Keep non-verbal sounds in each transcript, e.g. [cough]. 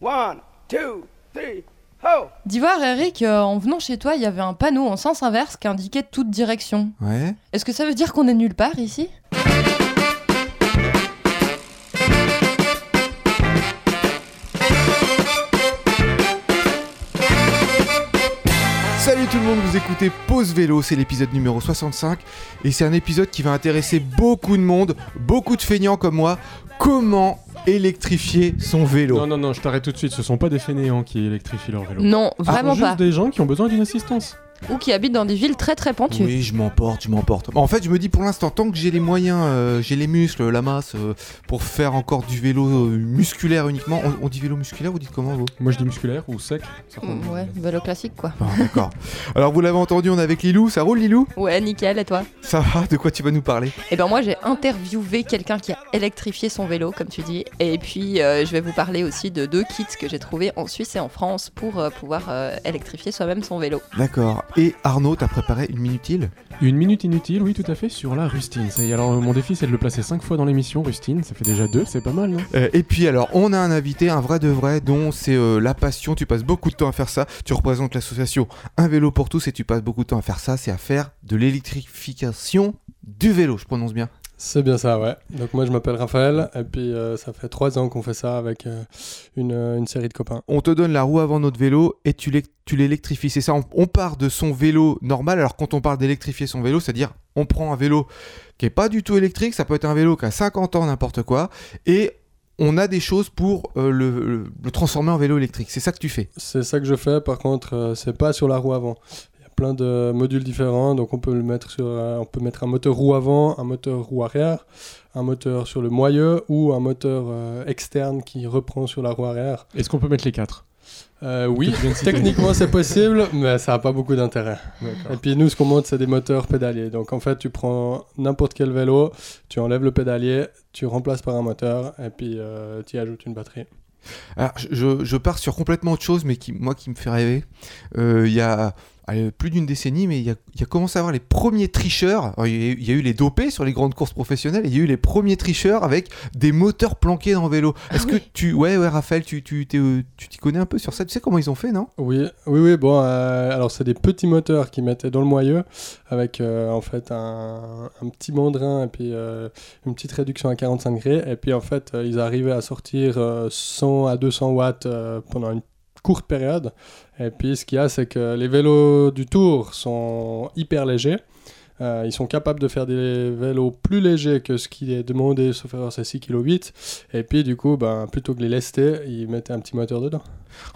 One, two, three, ho! D'Ivoire, Eric, euh, en venant chez toi, il y avait un panneau en sens inverse qui indiquait toute direction. Ouais. Est-ce que ça veut dire qu'on est nulle part ici? Salut tout le monde, vous écoutez Pause Vélo, c'est l'épisode numéro 65 et c'est un épisode qui va intéresser beaucoup de monde, beaucoup de feignants comme moi. Comment électrifier son vélo Non, non, non, je t'arrête tout de suite. Ce sont pas des fainéants qui électrifient leur vélo. Non, Ce sont vraiment juste pas. des gens qui ont besoin d'une assistance. Ou qui habitent dans des villes très très pentues. Oui, je m'emporte, je m'emporte. En fait, je me dis pour l'instant, tant que j'ai les moyens, euh, j'ai les muscles, la masse, euh, pour faire encore du vélo euh, musculaire uniquement. On, on dit vélo musculaire, vous dites comment vous? Moi, je dis musculaire ou sec. Mm, disent. Ouais, vélo classique quoi. Bon, D'accord. [laughs] Alors vous l'avez entendu, on est avec Lilou. Ça roule Lilou? Ouais, nickel, et toi? Ça va De quoi tu vas nous parler? Eh ben moi j'ai interviewé quelqu'un qui a électrifié son vélo, comme tu dis, et puis euh, je vais vous parler aussi de deux kits que j'ai trouvés en Suisse et en France pour euh, pouvoir euh, électrifier soi-même son vélo. D'accord. Et Arnaud, t'as préparé une minute utile Une minute inutile, oui, tout à fait, sur la rustine. Ça y est, alors mon défi, c'est de le placer 5 fois dans l'émission, rustine. Ça fait déjà deux, c'est pas mal, non? Euh, et puis alors, on a un invité, un vrai de vrai, dont c'est euh, la passion. Tu passes beaucoup de temps à faire ça. Tu représentes l'association Un vélo pour tous et tu passes beaucoup de temps à faire ça. C'est à faire de l'électrification du vélo. Je prononce bien? C'est bien ça, ouais. Donc moi je m'appelle Raphaël et puis euh, ça fait trois ans qu'on fait ça avec euh, une, euh, une série de copains. On te donne la roue avant notre vélo et tu l'é- tu l'électrifies. C'est ça, on, on part de son vélo normal. Alors quand on parle d'électrifier son vélo, c'est-à-dire on prend un vélo qui est pas du tout électrique, ça peut être un vélo qui a 50 ans, n'importe quoi, et on a des choses pour euh, le, le- le transformer en vélo électrique. C'est ça que tu fais. C'est ça que je fais, par contre euh, c'est pas sur la roue avant. Plein de modules différents, donc on peut le mettre sur, euh, on peut mettre un moteur roue avant, un moteur roue arrière, un moteur sur le moyeu ou un moteur euh, externe qui reprend sur la roue arrière. Est-ce qu'on peut mettre les quatre? Euh, oui, techniquement c'est possible, mais ça n'a pas beaucoup d'intérêt. Et puis nous, ce qu'on monte, c'est des moteurs pédaliers. Donc en fait, tu prends n'importe quel vélo, tu enlèves le pédalier, tu remplaces par un moteur, et puis euh, tu y ajoutes une batterie. Alors, je- pars sur complètement autre chose, mais qui, moi qui me fait rêver. Euh, Il y a allez, plus d'une décennie, mais il y a, il y a commencé à avoir les premiers tricheurs. Alors, Il y, a eu- il y a eu les dopés sur les grandes courses professionnelles, et il y a eu les premiers tricheurs avec des moteurs planqués dans le vélo. Est-ce que tu. Ouais, ouais, Raphaël, tu tu t'es, euh, tu t'y connais un peu sur ça? Tu sais comment ils ont fait, non? Oui, oui, oui. Bon, euh, alors c'est des petits moteurs qui mettaient dans le moyeu avec euh, en fait un, un petit mandrin et puis euh, une petite réduction à 45 degrés. Et puis en fait, ils arrivaient à sortir euh, 100 à 200 watts pendant une courte période. Et puis ce qu'il y a, c'est que les vélos du Tour sont hyper légers. Euh, ils sont capables de faire des vélos plus légers que ce qui est demandé, sauf erreur, c'est 6 kg 8. Et puis du coup, ben, plutôt que les lester, ils mettaient un petit moteur dedans.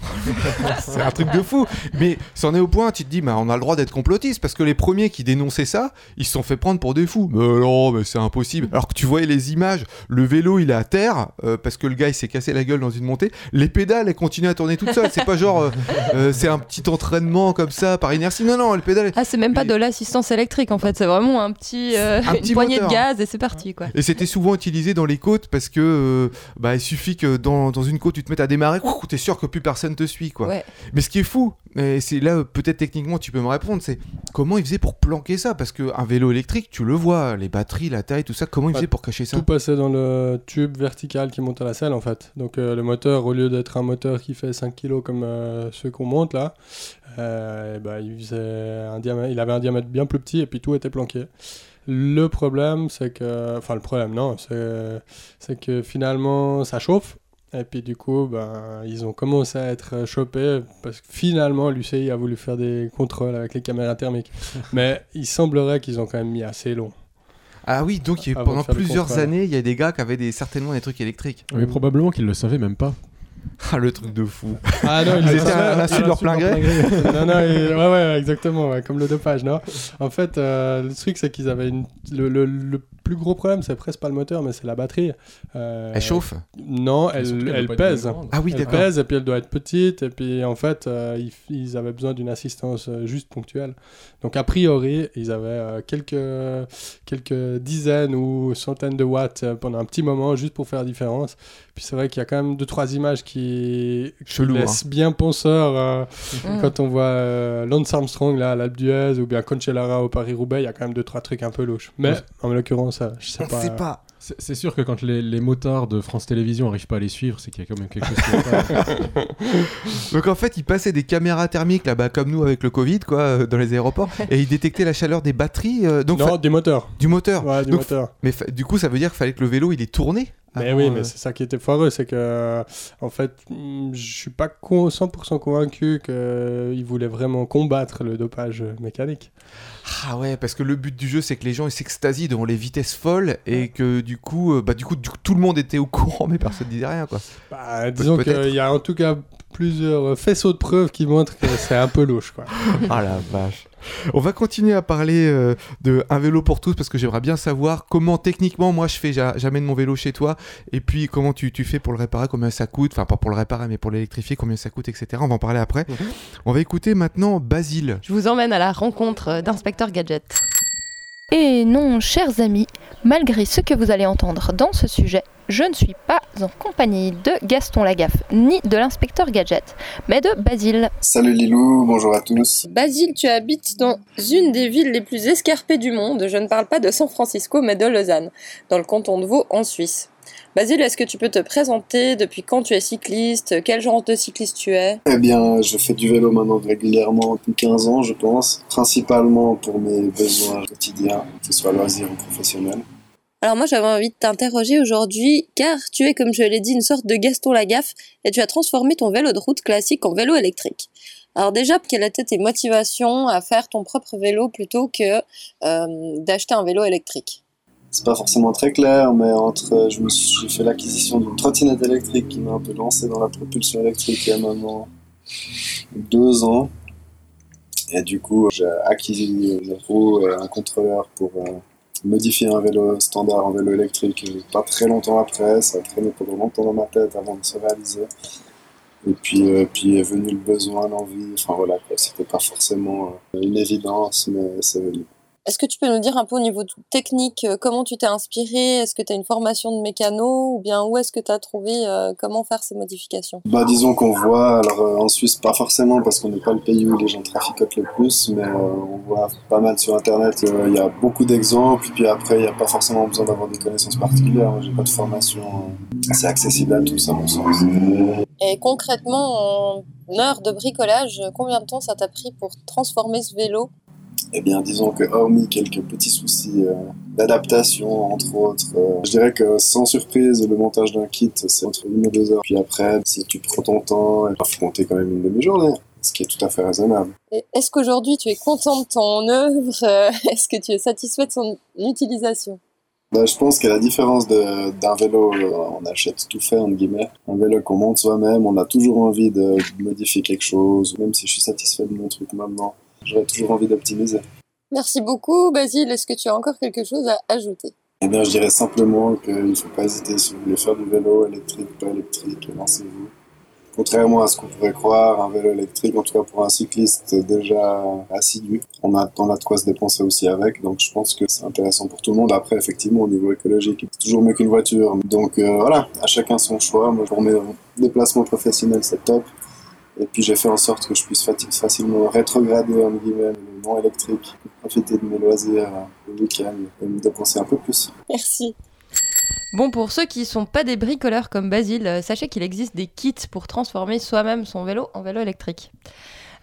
[laughs] C'est un truc de fou. Mais c'en est au point, tu te dis, bah, on a le droit d'être complotiste parce que les premiers qui dénonçaient ça, ils se sont fait prendre pour des fous. Mais non, mais c'est impossible. Alors que tu voyais les images, le vélo il est à terre euh, parce que le gars il s'est cassé la gueule dans une montée. Les pédales elles continuent à tourner toutes seules. C'est pas genre, euh, euh, c'est un petit entraînement comme ça par inertie. Non, non, les pédales. Ah, c'est même pas de l'assistance électrique en fait, c'est vraiment un petit, Un une petit poignée moteur. de gaz et c'est parti quoi. Et c'était souvent utilisé dans les côtes parce que bah, il suffit que dans, dans une côte tu te mettes à démarrer, t'es sûr que plus personne te suit quoi. Ouais. Mais ce qui est fou, et c'est là peut-être techniquement tu peux me répondre, c'est comment ils faisaient pour planquer ça? Parce qu'un vélo électrique, tu le vois, les batteries, la taille, tout ça, comment ils Bah, faisaient pour cacher ça? Tout passait dans le tube vertical qui monte à la selle en fait. Donc euh, le moteur, au lieu d'être un moteur qui fait 5 kg comme euh, ceux qu'on monte là, euh, ben, il, faisait un diamètre, il avait un diamètre bien plus petit et puis tout était planqué. Le problème, c'est que. Enfin, le problème, non, c'est c'est que finalement ça chauffe. Et puis du coup, ben, ils ont commencé à être chopés parce que finalement l'UCI a voulu faire des contrôles avec les caméras thermiques. [laughs] Mais il semblerait qu'ils ont quand même mis assez long. Ah oui, donc il y a eu- Avant de pendant plusieurs années, il y a des gars qui avaient des, certainement des trucs électriques. Mais probablement qu'ils le savaient même pas. Ah, le truc de fou. [laughs] Ah non, Ils étaient à l'insu de leur plein gré. [laughs] non, non, et- ouais, ouais, exactement, ouais, comme le dopage, non En fait, euh, le truc, c'est qu'ils avaient une... le, le- le plus gros problème, c'est presque pas le moteur, mais c'est la batterie. Euh, Elle chauffe Non, elle, elle pèse. Ah oui, elle pèse et puis elle doit être petite et puis en fait euh, ils, ils avaient besoin d'une assistance euh, juste ponctuelle. Donc a priori ils avaient euh, quelques quelques dizaines ou centaines de watts pendant un petit moment juste pour faire la différence. Puis c'est vrai qu'il y a quand même deux trois images qui, qui Chelou, hein. laissent bien penseur euh, Mm. quand on voit euh, Lance Armstrong là à l'Alpe d'Huez ou bien Conchelara au Paris Roubaix, il y a quand même deux trois trucs un peu louches. Mais Ouais. en l'occurrence je sais On pas. sait pas. C'est sûr que quand les, les motards de France Télévisions arrivent pas à les suivre, c'est qu'il y a quand même quelque chose qui. [laughs] Donc en fait, ils passaient des caméras thermiques là-bas, comme nous avec le Covid, quoi, euh, dans les aéroports, et ils détectaient la chaleur des batteries, euh, donc non, fa- des moteurs. du moteur. Ouais, Donc, moteurs. Mais fa- du coup, ça veut dire qu'il fallait que le vélo il est tourné. Mais oui, euh, mais c'est ça qui était foireux, c'est que, euh, en fait, mm, je suis pas con- 100% convaincu qu'ils voulaient vraiment combattre le dopage mécanique. Ah ouais, parce que le but du jeu, c'est que les gens ils s'extasient devant les vitesses folles et que du coup, euh, bah du coup, du coup, tout le monde était au courant, mais personne disait rien, quoi. Bah, disons qu'il y a en tout cas plusieurs faisceaux de preuves qui montrent que c'est un peu louche, quoi. [laughs] Ah la vache. [laughs] On va continuer à parler euh, de un vélo pour tous parce que j'aimerais bien savoir comment techniquement moi je fais, j'a- j'amène mon vélo chez toi et puis comment tu, tu fais pour le réparer, combien ça coûte, enfin pas pour le réparer mais pour l'électrifier, combien ça coûte, etc. On va en parler après. On va écouter maintenant Basile. Je vous emmène à la rencontre d'Inspecteur Gadget. Et non, chers amis, malgré ce que vous allez entendre dans ce sujet, je ne suis pas en compagnie de Gaston Lagaffe ni de l'inspecteur Gadget, mais de Basile. Salut Lilou, bonjour à tous. Basile, tu habites dans une des villes les plus escarpées du monde. Je ne parle pas de San Francisco, mais de Lausanne, dans le canton de Vaud, en Suisse. Basile, est-ce que tu peux te présenter Depuis quand tu es cycliste? Quel genre de cycliste tu es? Eh bien, je fais du vélo maintenant régulièrement depuis 15 ans, je pense, principalement pour mes besoins quotidiens, que ce soit loisirs ou professionnels. Alors moi, j'avais envie de t'interroger aujourd'hui, car tu es, comme je l'ai dit, une sorte de Gaston Lagaffe, et tu as transformé ton vélo de route classique en vélo électrique. Alors déjà, quelles étaient tes motivations à faire ton propre vélo plutôt que euh, d'acheter un vélo électrique? C'est pas forcément très clair, mais entre, je me suis, fait l'acquisition d'une trottinette électrique qui m'a un peu lancé dans la propulsion électrique il y a maintenant deux ans. Et du coup, j'ai acquis et un contrôleur pour euh, modifier un vélo standard en vélo électrique. Et pas très longtemps après, ça a traîné pendant longtemps dans ma tête avant de se réaliser. Et puis, euh, puis est venu le besoin, l'envie. Enfin voilà, quoi. c'était pas forcément euh, une évidence, mais c'est venu. Est-ce que tu peux nous dire un peu au niveau technique euh, comment tu t'es inspiré Est-ce que tu as une formation de mécano ou bien où est-ce que tu as trouvé euh, comment faire ces modifications? Bah disons qu'on voit, alors euh, en Suisse pas forcément parce qu'on n'est pas le pays où les gens traficotent le plus, mais euh, on voit pas mal sur internet, il y a beaucoup d'exemples, puis après il n'y a pas forcément besoin d'avoir des connaissances particulières, Moi, j'ai pas de formation assez accessible à tous à mon sens. Et concrètement, en heure de bricolage, combien de temps ça t'a pris pour transformer ce vélo Eh bien disons que hormis quelques petits soucis euh, d'adaptation entre autres, euh, je dirais que sans surprise le montage d'un kit c'est entre une et deux heures, puis après si tu prends ton temps, il faut compter quand même une demi-journée. Ce qui est tout à fait raisonnable. Et Est-ce qu'aujourd'hui tu es content de ton œuvre? Euh, [laughs] Est-ce que tu es satisfait de son utilisation? Bah, je pense qu'à la différence de- d'un vélo, on achète tout fait, entre guillemets. Un vélo qu'on monte soi-même, on a toujours envie de modifier quelque chose, même si je suis satisfait de mon truc maintenant. J'aurais toujours envie d'optimiser. Merci beaucoup Basile. Est-ce que tu as encore quelque chose à ajouter? Eh bien, je dirais simplement qu'il ne faut pas hésiter si vous voulez faire du vélo électrique, pas électrique, lancez-vous. Contrairement à ce qu'on pourrait croire, un vélo électrique, en tout cas pour un cycliste déjà assidu, on a, on a de quoi se dépenser aussi avec, donc je pense que c'est intéressant pour tout le monde. Après, effectivement, au niveau écologique, c'est toujours mieux qu'une voiture. Donc euh, voilà, à chacun son choix. Moi, pour mes déplacements professionnels, c'est top. Et puis j'ai fait en sorte que je puisse facilement rétrograder en guillemets le non électrique, pour profiter de mes loisirs euh, le week-end et me dépenser un peu plus. Merci. Bon, pour ceux qui sont pas des bricoleurs comme Basile, euh, sachez qu'il existe des kits pour transformer soi-même son vélo en vélo électrique.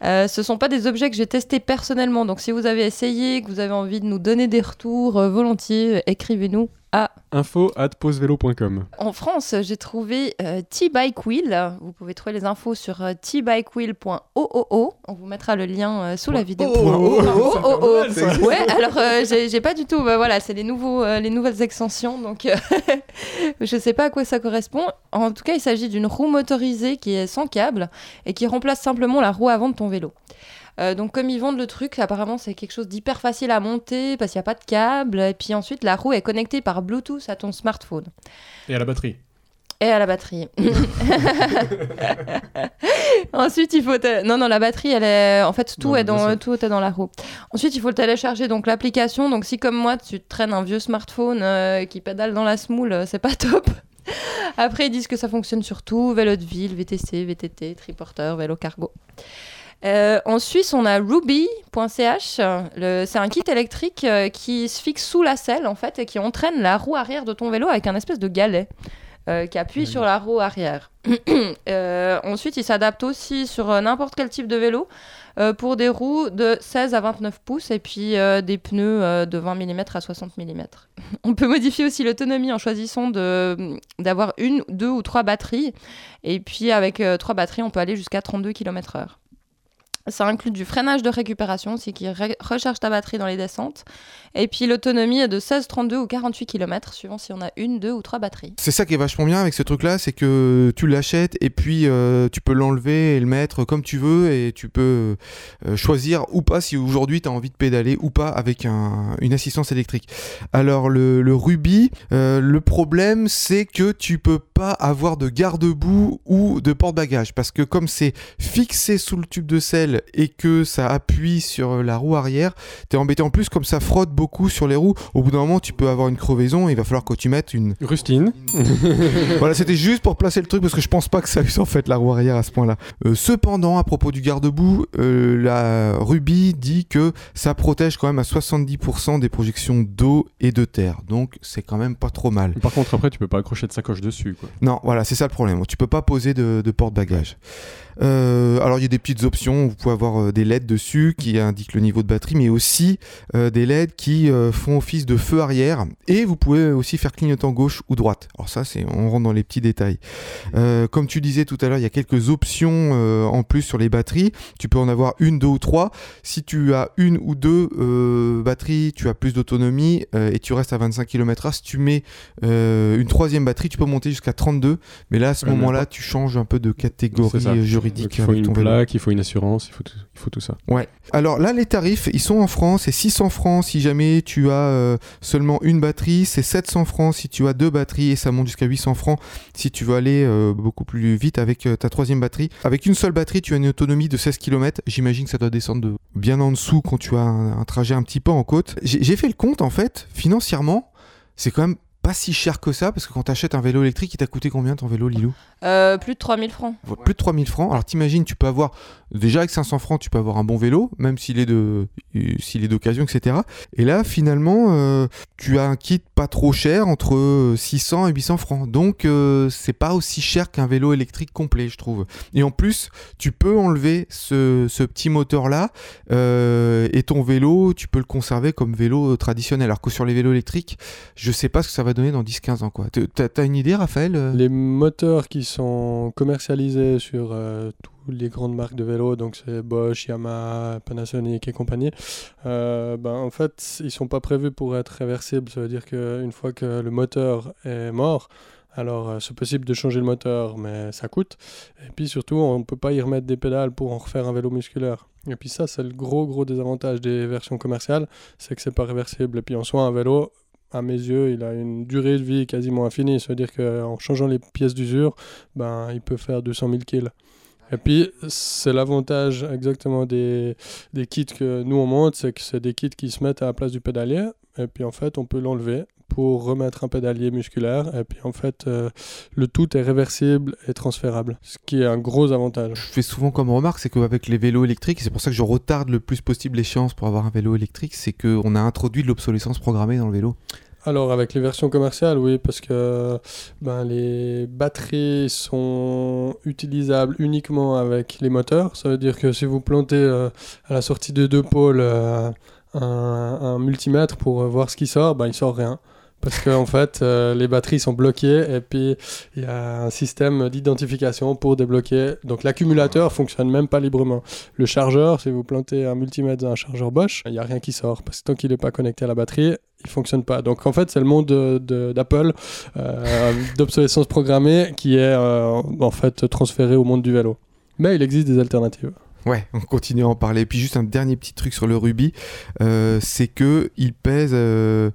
Euh, ce sont pas des objets que j'ai testés personnellement, donc si vous avez essayé, que vous avez envie de nous donner des retours euh, volontiers, euh, écrivez-nous à Info at posevélo.com. En France, j'ai trouvé euh, T-Bike Wheel. Vous pouvez trouver les infos sur euh, tbikewheel.oo. On vous mettra le lien euh, sous la vidéo. oh, oh, oh, Oh, oh, oh. Ouais, alors euh, j'ai j'ai pas du tout. bah, voilà, c'est les nouveaux, euh, les nouvelles extensions. Donc, euh, [laughs] je sais pas à quoi ça correspond. En tout cas, il s'agit d'une roue motorisée qui est sans câble et qui remplace simplement la roue avant de ton vélo. Euh, donc comme ils vendent le truc, apparemment c'est quelque chose d'hyper facile à monter parce qu'il n'y a pas de câble. Et puis ensuite la roue est connectée par Bluetooth à ton smartphone Et à la batterie. et à la batterie. [laughs] Ensuite, il faut te- non non la batterie elle est en fait tout Non, est dans tout est dans la roue. Ensuite, il faut le télécharger donc l'application. Donc si comme moi tu traînes un vieux smartphone euh, qui pédale dans la smoule, euh, c'est pas [laughs] top. Après, ils disent que ça fonctionne sur tout vélo de ville, VTC, VTT, triporteur, vélo cargo. Euh, en Suisse, on a Ruby.ch. C'est un kit électrique euh, qui se fixe sous la selle en fait et qui entraîne la roue arrière de ton vélo avec un espèce de galet euh, qui appuie sur la roue arrière. [clears throat] Euh, ensuite, il s'adapte aussi sur euh, n'importe quel type de vélo pour des roues de 16 à 29 pouces et puis des pneus de 20 mm à 60 mm. [laughs] On peut modifier aussi l'autonomie en choisissant de- d'avoir une, deux ou trois batteries. Et puis avec trois batteries, on peut aller jusqu'à 32 km/h. Ça inclut du freinage de récupération aussi qui recharge ta batterie dans les descentes. Et puis l'autonomie est de 16, 32 ou 48 km suivant si on a une, deux ou trois batteries. C'est ça qui est vachement bien avec ce truc-là, c'est que tu l'achètes et puis euh, tu peux l'enlever et le mettre comme tu veux et tu peux euh, choisir ou pas si aujourd'hui tu as envie de pédaler ou pas avec un- une assistance électrique. Alors le, le Ruby, euh, le problème c'est que tu peux pas avoir de garde-boue ou de porte-bagages parce que comme c'est fixé sous le tube de selle et que ça appuie sur la roue arrière, t'es embêté en plus comme ça frotte beaucoup sur les roues. Au bout d'un moment, tu peux avoir une crevaison. et Il va falloir que tu mettes une Rustine. [laughs] voilà, c'était juste pour placer le truc parce que je pense pas que ça use en fait la roue arrière à ce point-là. Euh, cependant, à propos du garde-boue, euh, la Ruby dit que ça protège quand même à 70% des projections d'eau et de terre. Donc c'est quand même pas trop mal. Par contre, après, tu peux pas accrocher de sacoche dessus, quoi. Non, voilà, c'est ça le problème. Tu peux pas poser de, de porte-bagages. Euh, alors il y a des petites options, vous pouvez avoir euh, des LED dessus qui indiquent le niveau de batterie, mais aussi euh, des LED qui euh, font office de feu arrière, et vous pouvez aussi faire clignotant gauche ou droite. Alors ça, c'est on rentre dans les petits détails. Comme tu disais tout à l'heure, il y a quelques options en plus sur les batteries. Tu peux en avoir une, deux ou trois. Si tu as une ou deux batteries, tu as plus d'autonomie et tu restes à 25 km/h. Si tu mets une troisième batterie, tu peux monter jusqu'à 32. Mais là, à ce moment-là, tu changes un peu de catégorie euh, juridique Donc, il faut avec une ton vélo. plaque, il faut une assurance, il faut tout, il faut tout ça. Ouais. Alors là, les tarifs, ils sont en France. C'est 600 francs si jamais tu as euh, seulement une batterie. C'est 700 francs si tu as deux batteries. Et ça monte jusqu'à 800 francs si tu veux aller euh, beaucoup plus vite avec euh, ta troisième batterie. Avec une seule batterie, tu as une autonomie de 16 km. J'imagine que ça doit descendre de bien en dessous quand tu as un, un trajet un petit peu en côte. J'ai fait le compte, en fait, financièrement, c'est quand même pas si cher que ça. Parce que quand tu achètes un vélo électrique, il t'a coûté combien ton vélo, Lilou Euh, plus de 3000 francs. plus de 3000 francs. Alors t'imagines, tu peux avoir, déjà avec 500 francs, tu peux avoir un bon vélo, même s'il est de, s'il est d'occasion, etc. Et là, finalement, euh, tu as un kit pas trop cher, entre euh, 600 et 800 francs. Donc euh, c'est pas aussi cher qu'un vélo électrique complet, je trouve. Et en plus, tu peux enlever ce, ce petit moteur-là, euh, et ton vélo, tu peux le conserver comme vélo traditionnel. Alors que sur les vélos électriques, je sais pas ce que ça va dans 10-15 ans, quoi. T'as t'as une idée, Raphaël euh Les moteurs qui sont commercialisés sur euh, toutes les grandes marques de vélos, donc c'est Bosch, Yamaha, Panasonic et compagnie, euh, ben, en fait, ils sont pas prévus pour être réversibles. Ça veut dire qu'une fois que le moteur est mort, alors c'est possible de changer le moteur, mais ça coûte. Et puis surtout, on ne peut pas y remettre des pédales pour en refaire un vélo musculaire. Et puis ça, c'est le gros, gros désavantage des versions commerciales, c'est que c'est pas réversible. Et puis en soi, un vélo, à mes yeux, il a une durée de vie quasiment infinie. Ça veut dire qu'en changeant les pièces d'usure, ben, il peut faire 200 000 kills. Et puis, c'est l'avantage exactement des, des kits que nous on monte, c'est que c'est des kits qui se mettent à la place du pédalier. Et puis en fait, on peut l'enlever pour remettre un pédalier musculaire. Et puis en fait, euh, le tout est réversible et transférable, ce qui est un gros avantage. je fais souvent comme remarque, c'est qu'avec les vélos électriques, et c'est pour ça que je retarde le plus possible l'échéance pour avoir un vélo électrique, c'est qu'on a introduit de l'obsolescence programmée dans le vélo. Alors avec les versions commerciales, oui, parce que ben, les batteries sont utilisables uniquement avec les moteurs. Ça veut dire que si vous plantez euh, à la sortie de deux pôles euh, un, un multimètre pour voir ce qui sort, ben, il sort rien. Parce qu'en fait, euh, les batteries sont bloquées et puis il y a un système d'identification pour débloquer. Donc l'accumulateur fonctionne même pas librement. Le chargeur, si vous plantez un multimètre dans un chargeur Bosch, il n'y a rien qui sort. Parce que tant qu'il n'est pas connecté à la batterie, il fonctionne pas. Donc en fait, c'est le monde de- de- d'Apple, euh, d'obsolescence programmée, qui est euh, en fait transféré au monde du vélo. Mais il existe des alternatives. Ouais, on continue à en parler. Et puis juste un dernier petit truc sur le Ruby, euh, c'est que il pèse euh,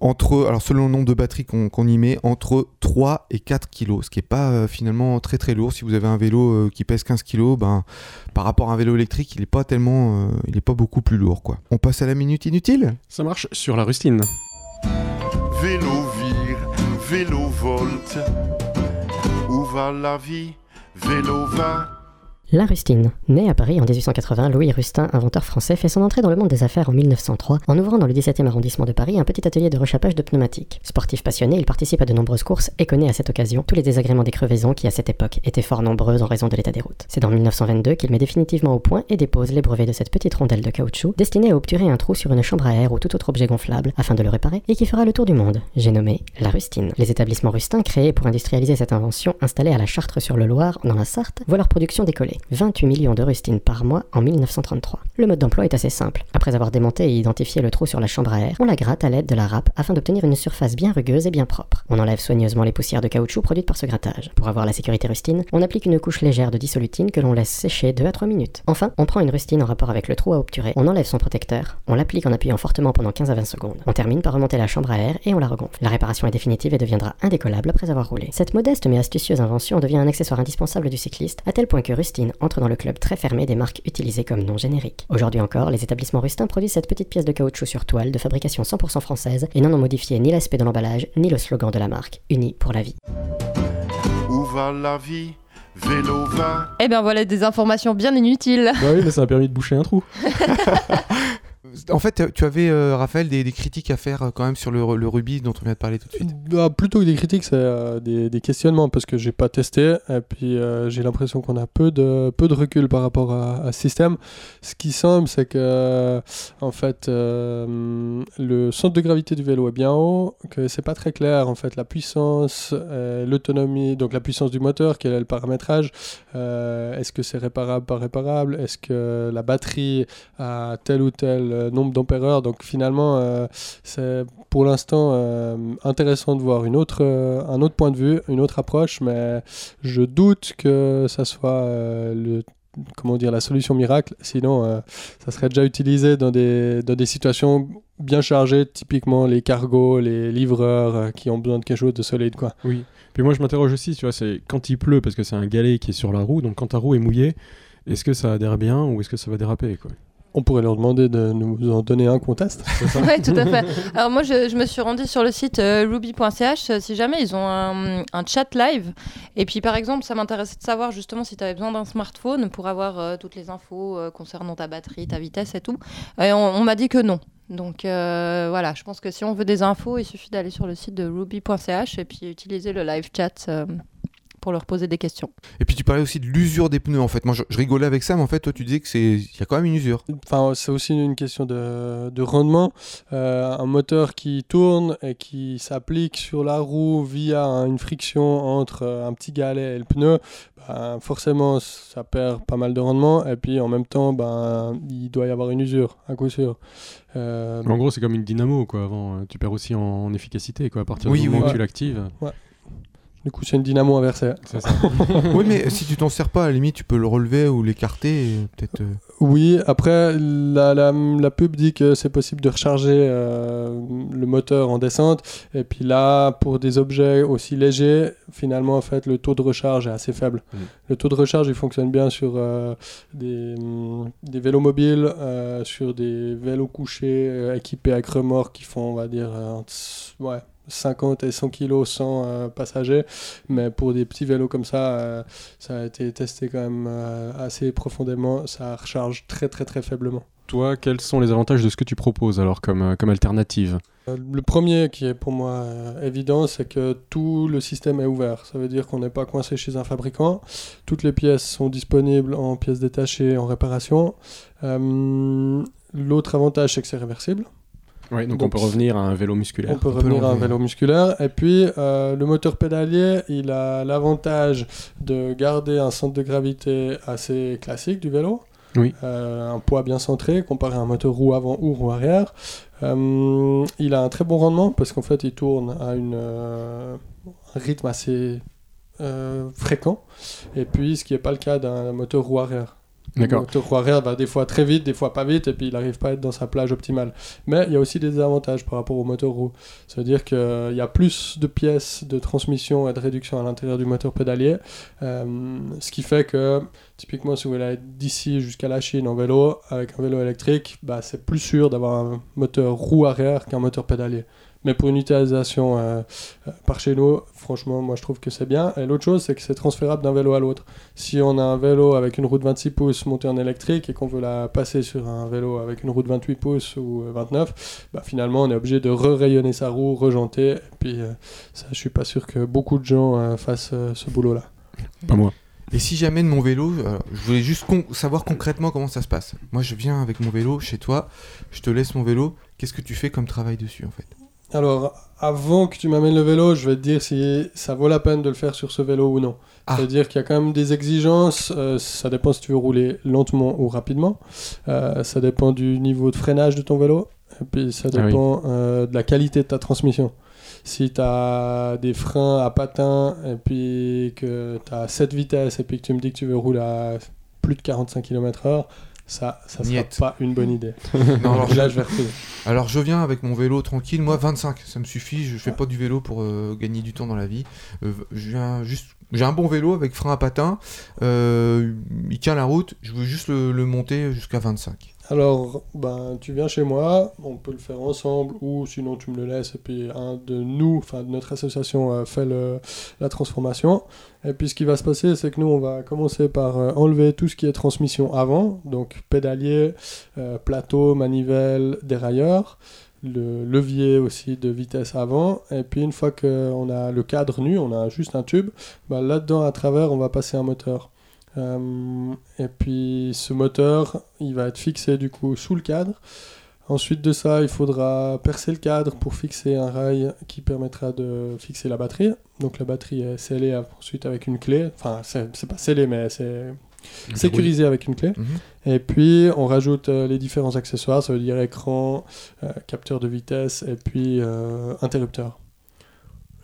entre, alors selon le nombre de batteries qu'on y met, entre 3 et 4 kilos, ce qui est pas euh, finalement très très lourd. Si vous avez un vélo euh, qui pèse 15 kilos, ben, par rapport à un vélo électrique, il est pas tellement, euh, il est pas beaucoup plus lourd, quoi. On passe à la minute inutile? Ça marche sur la rustine. Vélo vire, vélo volte. Où va la vie? Vélo va. La rustine. Né à Paris en 1880, Louis Rustin, inventeur français, fait son entrée dans le monde des affaires en 1903 en ouvrant dans le 17e arrondissement de Paris un petit atelier de rechappage de pneumatiques. Sportif passionné, il participe à de nombreuses courses et connaît à cette occasion tous les désagréments des crevaisons qui à cette époque étaient fort nombreuses en raison de l'état des routes. C'est en 1922 qu'il met définitivement au point et dépose les brevets de cette petite rondelle de caoutchouc destinée à obturer un trou sur une chambre à air ou tout autre objet gonflable afin de le réparer et qui fera le tour du monde. J'ai nommé la rustine. Les établissements Rustin créés pour industrialiser cette invention installés à la Chartre sur le Loir dans la Sarthe voient leur production décoller. 28 millions de rustines par mois en 1933. Le mode d'emploi est assez simple. Après avoir démonté et identifié le trou sur la chambre à air, on la gratte à l'aide de la râpe afin d'obtenir une surface bien rugueuse et bien propre. On enlève soigneusement les poussières de caoutchouc produites par ce grattage. Pour avoir la sécurité rustine, on applique une couche légère de dissolutine que l'on laisse sécher 2 à 3 minutes. Enfin, on prend une rustine en rapport avec le trou à obturer, on enlève son protecteur, on l'applique en appuyant fortement pendant 15 à 20 secondes. On termine par remonter la chambre à air et on la regonfle. La réparation est définitive et deviendra indécollable après avoir roulé. Cette modeste mais astucieuse invention devient un accessoire indispensable du cycliste, à tel point que Rustine entre dans le club très fermé des marques utilisées comme nom générique. Aujourd'hui encore, les établissements Rustin produisent cette petite pièce de caoutchouc sur toile de fabrication 100% française et n'en ont modifié ni l'aspect de l'emballage ni le slogan de la marque, unis pour la vie. Où va la vie? Vélo va. Eh bien voilà des informations bien inutiles. Bah oui, mais ça a permis de boucher un trou. [laughs] En fait, tu avais, euh, Raphaël, des, critiques à faire euh, quand même sur le, le rubis dont on vient de parler tout de suite. Bah, plutôt que des critiques, c'est euh, des, questionnements parce que j'ai pas testé et puis j'ai l'impression qu'on a peu de, peu de recul par rapport à, ce système. Ce qui semble, c'est que en fait, le centre de gravité du vélo est bien haut, que c'est pas très clair en fait la puissance, l'autonomie, donc la puissance du moteur, quel est le paramétrage, est-ce que c'est réparable, pas réparable, est-ce que la batterie a tel ou tel nombre d'ampères-heure. Donc finalement, euh, c'est pour l'instant euh, intéressant de voir une autre, euh, un autre point de vue, une autre approche, mais je doute que ça soit euh, le comment dire la solution miracle. Sinon, euh, ça serait déjà utilisé dans des dans des situations bien chargées, typiquement les cargos, les livreurs euh, qui ont besoin de quelque chose de solide, quoi. Oui. Puis moi, je m'interroge aussi, tu vois, c'est quand il pleut, parce que c'est un galet qui est sur la roue, donc quand ta roue est mouillée, est-ce que ça adhère bien ou est-ce que ça va déraper, quoi? On pourrait leur demander de nous en donner un qu'on teste. Oui, tout à fait. Alors moi, je, me suis rendue sur le site euh, ruby.ch, euh, si jamais ils ont un, chat live. Et puis par exemple, ça m'intéressait de savoir justement si tu avais besoin d'un smartphone pour avoir euh, toutes les infos concernant ta batterie, ta vitesse et tout. Et on, on m'a dit que non. Donc voilà, je pense que si on veut des infos, il suffit d'aller sur le site de ruby.ch et puis utiliser le live chat pour leur poser des questions. Et puis tu parlais aussi de l'usure des pneus en fait. Moi je, je rigolais avec ça, mais en fait toi tu disais que c'est il y a quand même une usure. Enfin, c'est aussi une question de, de rendement. Euh, un moteur qui tourne et qui s'applique sur la roue via un- une friction entre euh, un petit galet et le pneu, ben, forcément ça perd pas mal de rendement. Et puis en même temps, ben, il doit y avoir une usure, à coup sûr. Euh, En gros, c'est comme une dynamo, quoi. Avant, tu perds aussi en, en efficacité, quoi. À partir Oui, du oui, moment où ouais. tu l'actives. Du coup, c'est une dynamo inversée. Ça. [laughs] oui mais si tu t'en sers pas, à la limite tu peux le relever ou l'écarter peut-être. euh, Oui, après, la, la, la pub dit que c'est possible de recharger euh, le moteur en descente. Et puis là, pour des objets aussi légers, finalement, en fait, le taux de recharge est assez faible. Mhm. Le taux de recharge, il fonctionne bien sur euh, des, hum, des vélos mobiles, euh, sur des vélos couchés euh, équipés avec remorque qui font, on va dire, euh, ouais, 50 et 100 kilos sans euh, passagers. Mais pour des petits vélos comme ça, euh, ça a été testé quand même euh, assez profondément. Ça recharge très très très faiblement. Toi, quels sont les avantages de ce que tu proposes, alors, comme, euh, comme alternative? Le premier qui est pour moi évident, c'est que tout le système est ouvert. Ça veut dire qu'on n'est pas coincé chez un fabricant. Toutes les pièces sont disponibles en pièces détachées, en réparation. L'autre avantage, c'est que c'est réversible. Ouais, donc, Donc, on peut revenir à un vélo musculaire. On peut peut revenir à un vélo musculaire. Et puis, euh, le moteur pédalier, il a l'avantage de garder un centre de gravité assez classique du vélo. Oui. Euh, un poids bien centré comparé à un moteur roue avant ou roue arrière. Euh, il a un très bon rendement parce qu'en fait, il tourne à une, un rythme assez fréquent. Et puis, ce qui n'est pas le cas d'un moteur roue arrière. Le D'accord. moteur roue arrière va des fois très vite, des fois pas vite, et puis il n'arrive pas à être dans sa plage optimale. Mais il y a aussi des avantages par rapport au moteur roue. Ça veut dire qu'il y a plus de pièces de transmission et de réduction à l'intérieur du moteur pédalier, euh, ce qui fait que, typiquement, si vous voulez aller d'ici jusqu'à la Chine en vélo, avec un vélo électrique, bah, c'est plus sûr d'avoir un moteur roue arrière qu'un moteur pédalier. Mais pour une utilisation euh, euh, par chez nous, franchement, moi je trouve que c'est bien. Et l'autre chose, c'est que c'est transférable d'un vélo à l'autre. Si on a un vélo avec une roue de 26 pouces montée en électrique et qu'on veut la passer sur un vélo avec une roue de 28 pouces ou euh, 29, bah, finalement on est obligé de re-rayonner sa roue, rejanter. Et puis euh, ça, je suis pas sûr que beaucoup de gens euh, fassent euh, ce boulot-là. Pas moi. Et si jamais de mon vélo, euh, je voulais juste con- savoir concrètement comment ça se passe. Moi, je viens avec mon vélo chez toi, je te laisse mon vélo. Qu'est-ce que tu fais comme travail dessus en fait? Alors, avant que tu m'amènes le vélo, je vais te dire si ça vaut la peine de le faire sur ce vélo ou non. Ah. C'est-à-dire qu'il y a quand même des exigences. euh, ça dépend si tu veux rouler lentement ou rapidement. Euh, ça dépend du niveau de freinage de ton vélo. Et puis, ça Ah oui. dépend euh, de la qualité de ta transmission. Si tu as des freins à patins et puis que tu as 7 vitesses et puis que tu me dis que tu veux rouler à plus de 45 km/h, ça, ça sera Niet. pas une bonne idée. [laughs] Non, [laughs] alors, là, je- vais. Alors je viens avec mon vélo tranquille, moi 25, ça me suffit, je fais pas du vélo pour euh, gagner du temps dans la vie. Euh, je viens juste, j'ai un bon vélo avec frein à patin, euh, il tient la route, je veux juste le, le monter jusqu'à 25. Alors, ben, tu viens chez moi, on peut le faire ensemble, ou sinon tu me le laisses, et puis un de nous, enfin de notre association, euh, fait la transformation. Et puis ce qui va se passer, c'est que nous, on va commencer par euh, enlever tout ce qui est transmission avant, donc pédalier, euh, plateau, manivelle, dérailleur, le levier aussi de vitesse avant, et puis une fois qu'on a le cadre nu, on a juste un tube, ben, là-dedans, à travers, on va passer un moteur. Euh, et puis ce moteur, il va être fixé du coup sous le cadre. Ensuite de ça, il faudra percer le cadre pour fixer un rail qui permettra de fixer la batterie. Donc la batterie est scellée ensuite avec une clé. Enfin, c'est pas scellé, mais c'est sécurisé avec une clé. Mhm. Et puis on rajoute euh, les différents accessoires, ça veut dire écran, euh, capteur de vitesse et puis euh, interrupteur.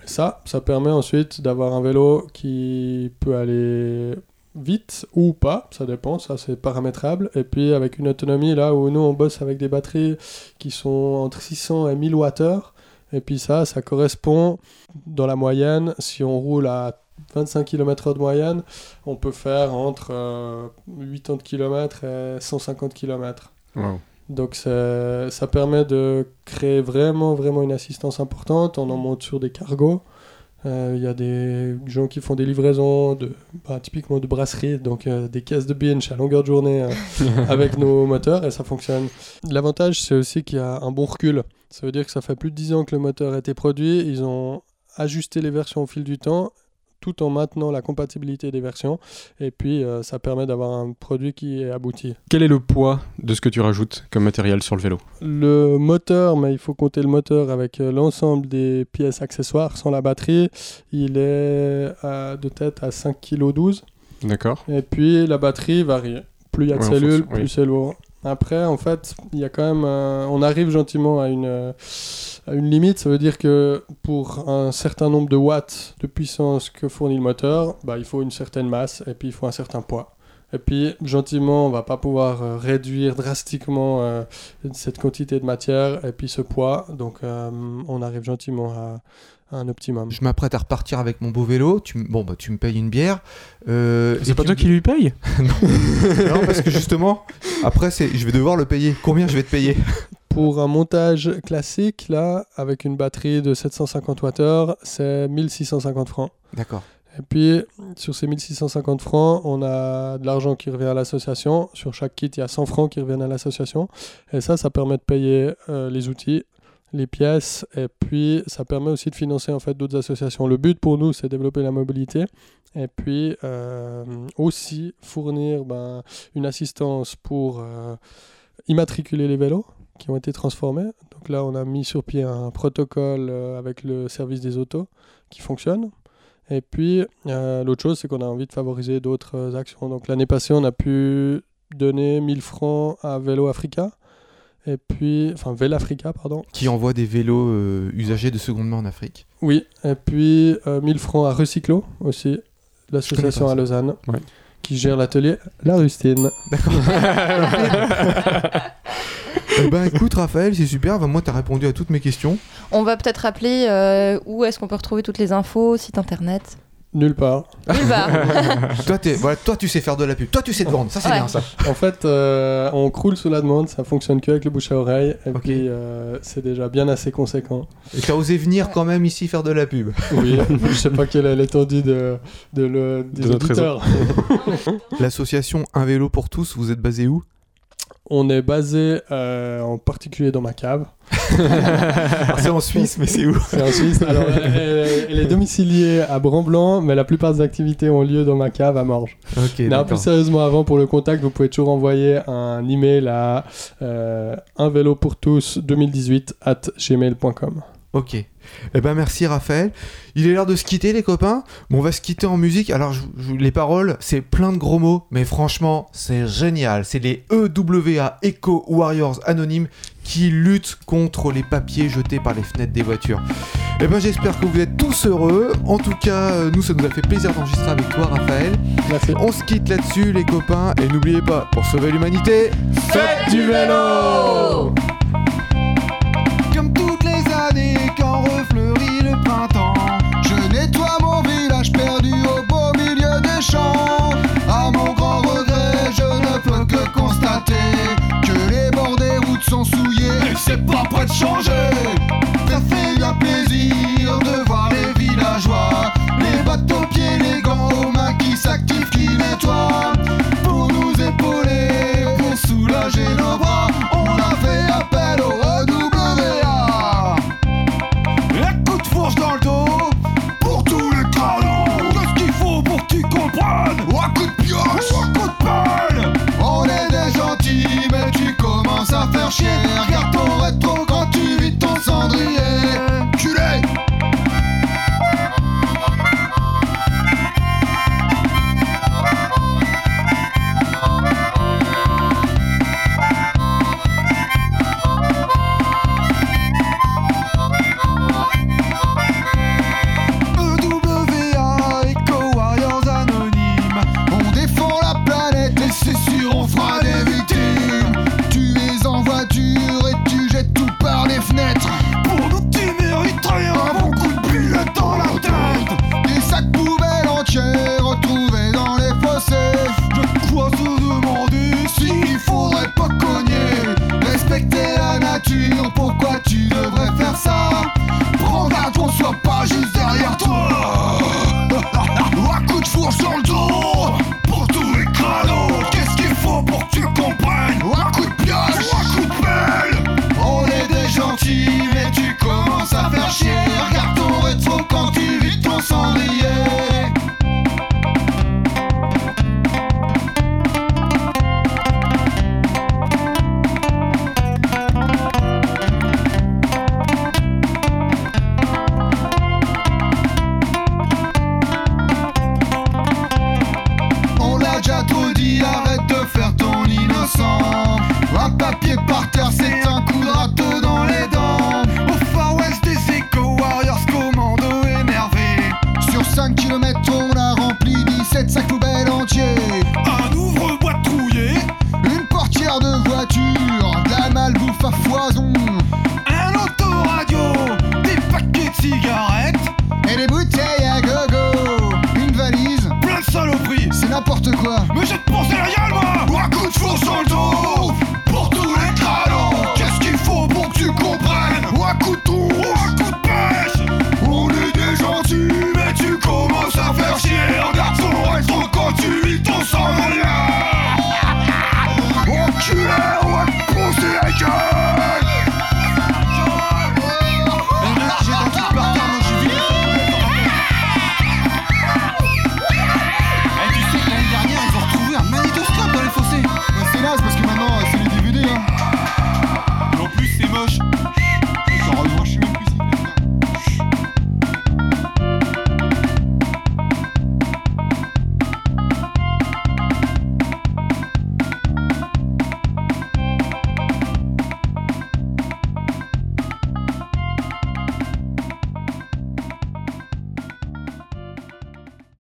Et ça, ça permet ensuite d'avoir un vélo qui peut aller vite ou pas, ça dépend, ça c'est paramétrable. Et puis avec une autonomie là où nous on bosse avec des batteries qui sont entre 600 et 1000 Wh. Et puis ça, ça correspond dans la moyenne, si on roule à 25 km/h de moyenne, on peut faire entre euh, 80 km et 150 km. Wow. Donc ça permet de créer vraiment, vraiment une assistance importante. On en monte sur des cargos. Euh, Il y a des gens qui font des livraisons, de, bah, typiquement de brasserie, donc euh, des caisses de binge à longueur de journée euh, [laughs] avec nos moteurs et ça fonctionne. L'avantage, c'est aussi qu'il y a un bon recul. Ça veut dire que ça fait plus de 10 ans que le moteur a été produit. Ils ont ajusté les versions au fil du temps tout en maintenant la compatibilité des versions. Et puis, euh, ça permet d'avoir un produit qui est abouti. Quel est le poids de ce que tu rajoutes comme matériel sur le vélo? Le moteur, mais il faut compter le moteur avec euh, l'ensemble des pièces accessoires sans la batterie. Il est à- de tête à 5 kg 12. D'accord. Et puis la batterie varie. Plus il y a de Ouais, cellules, fonction, oui. plus c'est lourd. Après, en fait, il y a quand même. on arrive gentiment à une, à une limite. Ça veut dire que pour un certain nombre de watts de puissance que fournit le moteur, bah, il faut une certaine masse et puis il faut un certain poids. Et puis, gentiment, on va pas pouvoir euh, réduire drastiquement euh, cette quantité de matière et puis ce poids. Donc, euh, on arrive gentiment à un optimum. Je m'apprête à repartir avec mon beau vélo, tu, m- bon bah tu me payes une bière. euh, C'est pas toi me- qui lui paye [laughs] Non parce que justement, après c'est, je vais devoir le payer. Combien je vais te payer? Pour un montage classique, là, avec une batterie de 750 Wh, c'est 1650 francs. D'accord. Et puis, sur ces 1650 francs, on a de l'argent qui revient à l'association. Sur chaque kit, il y a 100 francs qui reviennent à l'association. Et ça, ça permet de payer euh, les outils, les pièces, et puis ça permet aussi de financer en fait d'autres associations. Le but pour nous, c'est développer la mobilité, et puis euh, aussi fournir ben, une assistance pour euh, immatriculer les vélos qui ont été transformés. Donc là, on a mis sur pied un protocole euh, avec le service des autos qui fonctionne. Et puis, l'autre chose, c'est qu'on a envie de favoriser d'autres actions. Donc l'année passée, on a pu donner 1000 francs à Vélo Africa. Et puis, enfin, Vélo Africa, pardon. Qui envoie des vélos euh, usagés de seconde main en Afrique. Oui, et puis euh, 1000 francs à Recyclo aussi, l'association à. Lausanne, Ouais. qui gère l'atelier La Rustine. [laughs] Eh ben écoute Raphaël, c'est super. Ben, moi t'as répondu à toutes mes questions. On va peut-être rappeler euh, où est-ce qu'on peut retrouver toutes les infos, site internet? Nulle part. Nulle part. [laughs] toi, t'es- voilà, toi, tu sais faire de la pub. Toi, tu sais te vendre. Ça, c'est Ouais. bien ça. En fait, euh, on croule sous la demande, ça fonctionne que avec le bouche à oreille, et puis euh, c'est déjà bien assez conséquent. Et t'as osé venir quand même ici faire de la pub. Oui, [laughs] je sais pas quelle est l'étendue de, de le, des De notre auditeurs. [laughs] L'association Un vélo pour tous, vous êtes basé où? On est basé euh, en particulier dans ma cave. [laughs] C'est en Suisse, mais c'est où [laughs] C'est en Suisse. Alors, elle, est domiciliée à Blanc, mais la plupart des activités ont lieu dans ma cave à Morges. Ok, non, d'accord. plus sérieusement, avant, pour le contact, vous pouvez toujours envoyer un email à euh, un vélo pour tous 2018 at gmail.com. Ok. Eh ben merci Raphaël. Il est l'heure de se quitter les copains. Bon, on va se quitter en musique. Alors je- je- les paroles, c'est plein de gros mots, mais franchement, c'est génial. C'est les EWA Eco Warriors anonymes qui luttent contre les papiers jetés par les fenêtres des voitures. Eh ben j'espère que vous êtes tous heureux. En tout cas, euh, nous ça nous a fait plaisir d'enregistrer avec toi Raphaël. Merci. On se quitte là-dessus les copains et n'oubliez pas pour sauver l'humanité, Faites du vélo changer